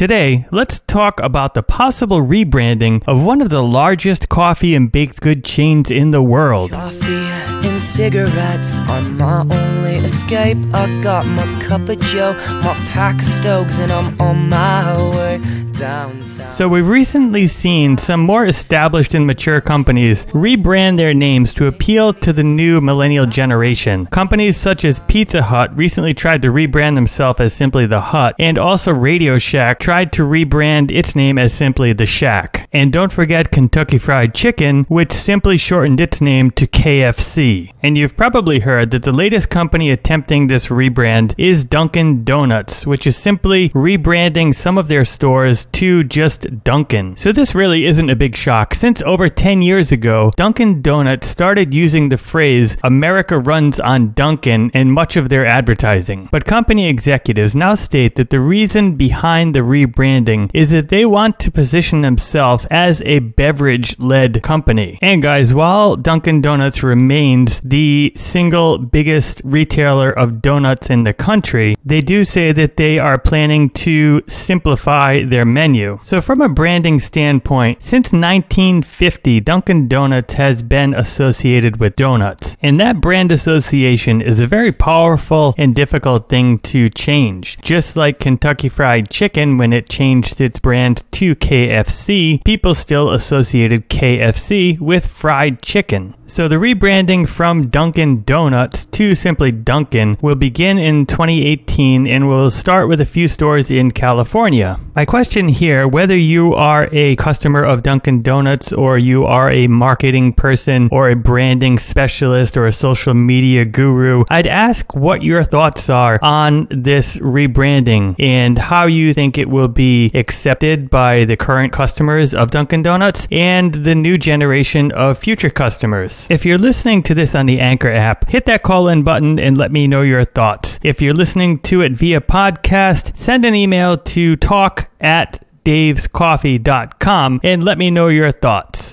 Today, let's talk about the possible rebranding of one of the largest coffee and baked good chains in the world. Coffee and cigarettes are my escape. I got my cup of joe, my pack of stokes, and I'm on my way downtown. So, we've recently seen some more established and mature companies rebrand their names to appeal to the new millennial generation. Companies such as Pizza Hut recently tried to rebrand themselves as simply The Hut, and also Radio Shack tried to rebrand its name as simply The Shack. And don't forget Kentucky Fried Chicken, which simply shortened its name to KFC. And you've probably heard that the latest company attempting this rebrand is Dunkin' Donuts, which is simply rebranding some of their stores to just Dunkin'. So this really isn't a big shock, since over 10 years ago, Dunkin' Donuts started using the phrase America runs on Dunkin' in much of their advertising. But company executives now state that the reason behind the rebranding is that they want to position themselves as a beverage led company. And guys, while Dunkin' Donuts remains the single biggest retailer of donuts in the country, they do say that they are planning to simplify their menu. So, from a branding standpoint, since 1950, Dunkin' Donuts has been associated with donuts. And that brand association is a very powerful and difficult thing to change. Just like Kentucky Fried Chicken, when it changed its brand to KFC, people still associated KFC with fried chicken. So the rebranding from Dunkin' Donuts to simply Dunkin' will begin in 2018 and will start with a few stores in California. My question here, whether you are a customer of Dunkin' Donuts or you are a marketing person or a branding specialist or a social media guru, I'd ask what your thoughts are on this rebranding and how you think it will be accepted by the current customers of Dunkin' Donuts and the new generation of future customers. If you're listening to this on the Anchor app, hit that call in button and let me know your thoughts. If you're listening to it via podcast, send an email to talk at davescoffee.com and let me know your thoughts.